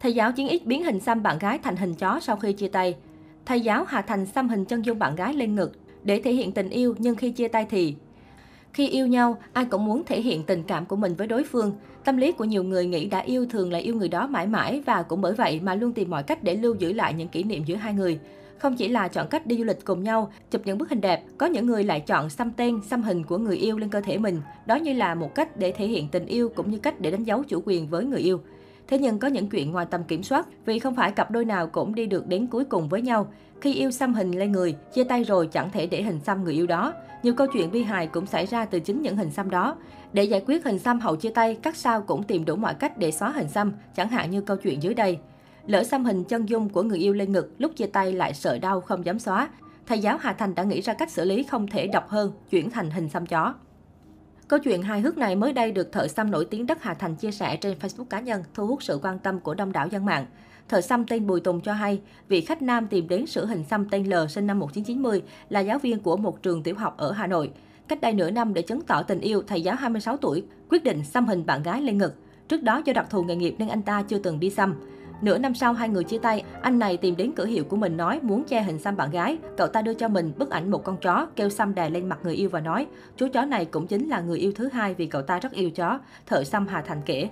Thầy giáo chiến ít biến hình xăm bạn gái thành hình chó sau khi chia tay. Thầy giáo Hà Thành xăm hình chân dung bạn gái lên ngực để thể hiện tình yêu nhưng khi chia tay thì khi yêu nhau, ai cũng muốn thể hiện tình cảm của mình với đối phương. Tâm lý của nhiều người nghĩ đã yêu thường là yêu người đó mãi mãi và cũng bởi vậy mà luôn tìm mọi cách để lưu giữ lại những kỷ niệm giữa hai người. Không chỉ là chọn cách đi du lịch cùng nhau, chụp những bức hình đẹp, có những người lại chọn xăm tên, xăm hình của người yêu lên cơ thể mình. Đó như là một cách để thể hiện tình yêu cũng như cách để đánh dấu chủ quyền với người yêu. Thế nhưng có những chuyện ngoài tầm kiểm soát vì không phải cặp đôi nào cũng đi được đến cuối cùng với nhau. Khi yêu xăm hình lên người, chia tay rồi chẳng thể để hình xăm người yêu đó. Nhiều câu chuyện bi hài cũng xảy ra từ chính những hình xăm đó. Để giải quyết hình xăm hậu chia tay, các sao cũng tìm đủ mọi cách để xóa hình xăm, chẳng hạn như câu chuyện dưới đây. Lỡ xăm hình chân dung của người yêu lên ngực, lúc chia tay lại sợ đau không dám xóa. Thầy giáo Hà Thành đã nghĩ ra cách xử lý không thể độc hơn, chuyển thành hình xăm chó. Câu chuyện hài hước này mới đây được thợ xăm nổi tiếng đất Hà Thành chia sẻ trên Facebook cá nhân, thu hút sự quan tâm của đông đảo dân mạng. Thợ xăm tên Bùi Tùng cho hay, vị khách nam tìm đến sửa hình xăm tên L sinh năm 1990 là giáo viên của một trường tiểu học ở Hà Nội. Cách đây nửa năm để chứng tỏ tình yêu, thầy giáo 26 tuổi quyết định xăm hình bạn gái lên ngực. Trước đó do đặc thù nghề nghiệp nên anh ta chưa từng đi xăm. Nửa năm sau hai người chia tay, anh này tìm đến cửa hiệu của mình nói muốn che hình xăm bạn gái. Cậu ta đưa cho mình bức ảnh một con chó, kêu xăm đè lên mặt người yêu và nói, chú chó này cũng chính là người yêu thứ hai vì cậu ta rất yêu chó. Thợ xăm Hà Thành kể.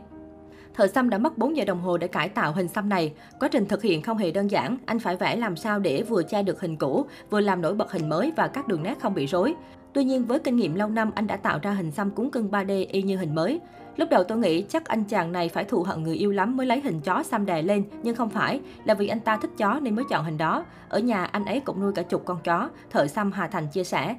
Thợ xăm đã mất 4 giờ đồng hồ để cải tạo hình xăm này. Quá trình thực hiện không hề đơn giản, anh phải vẽ làm sao để vừa che được hình cũ, vừa làm nổi bật hình mới và các đường nét không bị rối. Tuy nhiên với kinh nghiệm lâu năm, anh đã tạo ra hình xăm cúng cưng 3D y như hình mới. Lúc đầu tôi nghĩ chắc anh chàng này phải thù hận người yêu lắm mới lấy hình chó xăm đè lên, nhưng không phải, là vì anh ta thích chó nên mới chọn hình đó. Ở nhà anh ấy cũng nuôi cả chục con chó, thợ xăm Hà Thành chia sẻ.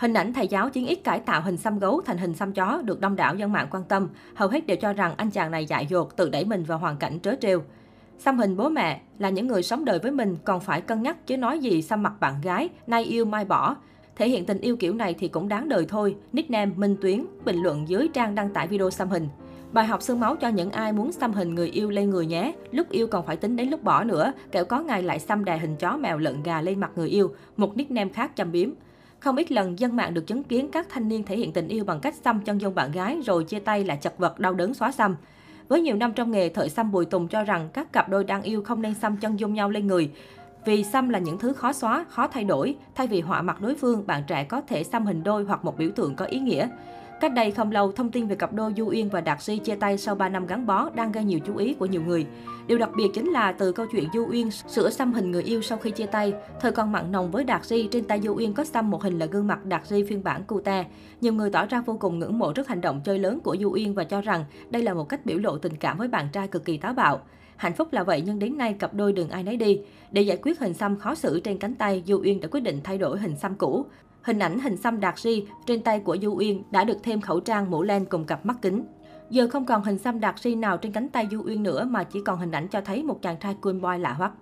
Hình ảnh thầy giáo chiến ít cải tạo hình xăm gấu thành hình xăm chó được đông đảo dân mạng quan tâm. Hầu hết đều cho rằng anh chàng này dại dột, tự đẩy mình vào hoàn cảnh trớ trêu. Xăm hình bố mẹ là những người sống đời với mình còn phải cân nhắc chứ nói gì xăm mặt bạn gái, nay yêu mai bỏ. Thể hiện tình yêu kiểu này thì cũng đáng đời thôi. Nickname Minh Tuyến, bình luận dưới trang đăng tải video xăm hình. Bài học xương máu cho những ai muốn xăm hình người yêu lên người nhé. Lúc yêu còn phải tính đến lúc bỏ nữa, kẻo có ngày lại xăm đè hình chó mèo lợn gà lên mặt người yêu. Một nickname khác châm biếm. Không ít lần dân mạng được chứng kiến các thanh niên thể hiện tình yêu bằng cách xăm chân dung bạn gái rồi chia tay là chật vật đau đớn xóa xăm. Với nhiều năm trong nghề, thợ xăm Bùi Tùng cho rằng các cặp đôi đang yêu không nên xăm chân dung nhau lên người. Vì xăm là những thứ khó xóa, khó thay đổi. Thay vì họa mặt đối phương, bạn trẻ có thể xăm hình đôi hoặc một biểu tượng có ý nghĩa. Cách đây không lâu, thông tin về cặp đôi Du Yên và Đạt Si chia tay sau 3 năm gắn bó đang gây nhiều chú ý của nhiều người. Điều đặc biệt chính là từ câu chuyện Du Uyên sửa xăm hình người yêu sau khi chia tay, thời còn mặn nồng với Đạt Si, trên tay Du Uyên có xăm một hình là gương mặt Đạt Si phiên bản cute. Nhiều người tỏ ra vô cùng ngưỡng mộ trước hành động chơi lớn của Du Uyên và cho rằng đây là một cách biểu lộ tình cảm với bạn trai cực kỳ táo bạo. Hạnh phúc là vậy nhưng đến nay cặp đôi đường ai nấy đi. Để giải quyết hình xăm khó xử trên cánh tay, Du Uyên đã quyết định thay đổi hình xăm cũ. Hình ảnh hình xăm đạt ri trên tay của Du Uyên đã được thêm khẩu trang mũ len cùng cặp mắt kính. Giờ không còn hình xăm đạt ri nào trên cánh tay Du Uyên nữa mà chỉ còn hình ảnh cho thấy một chàng trai cool boy lạ hoắc.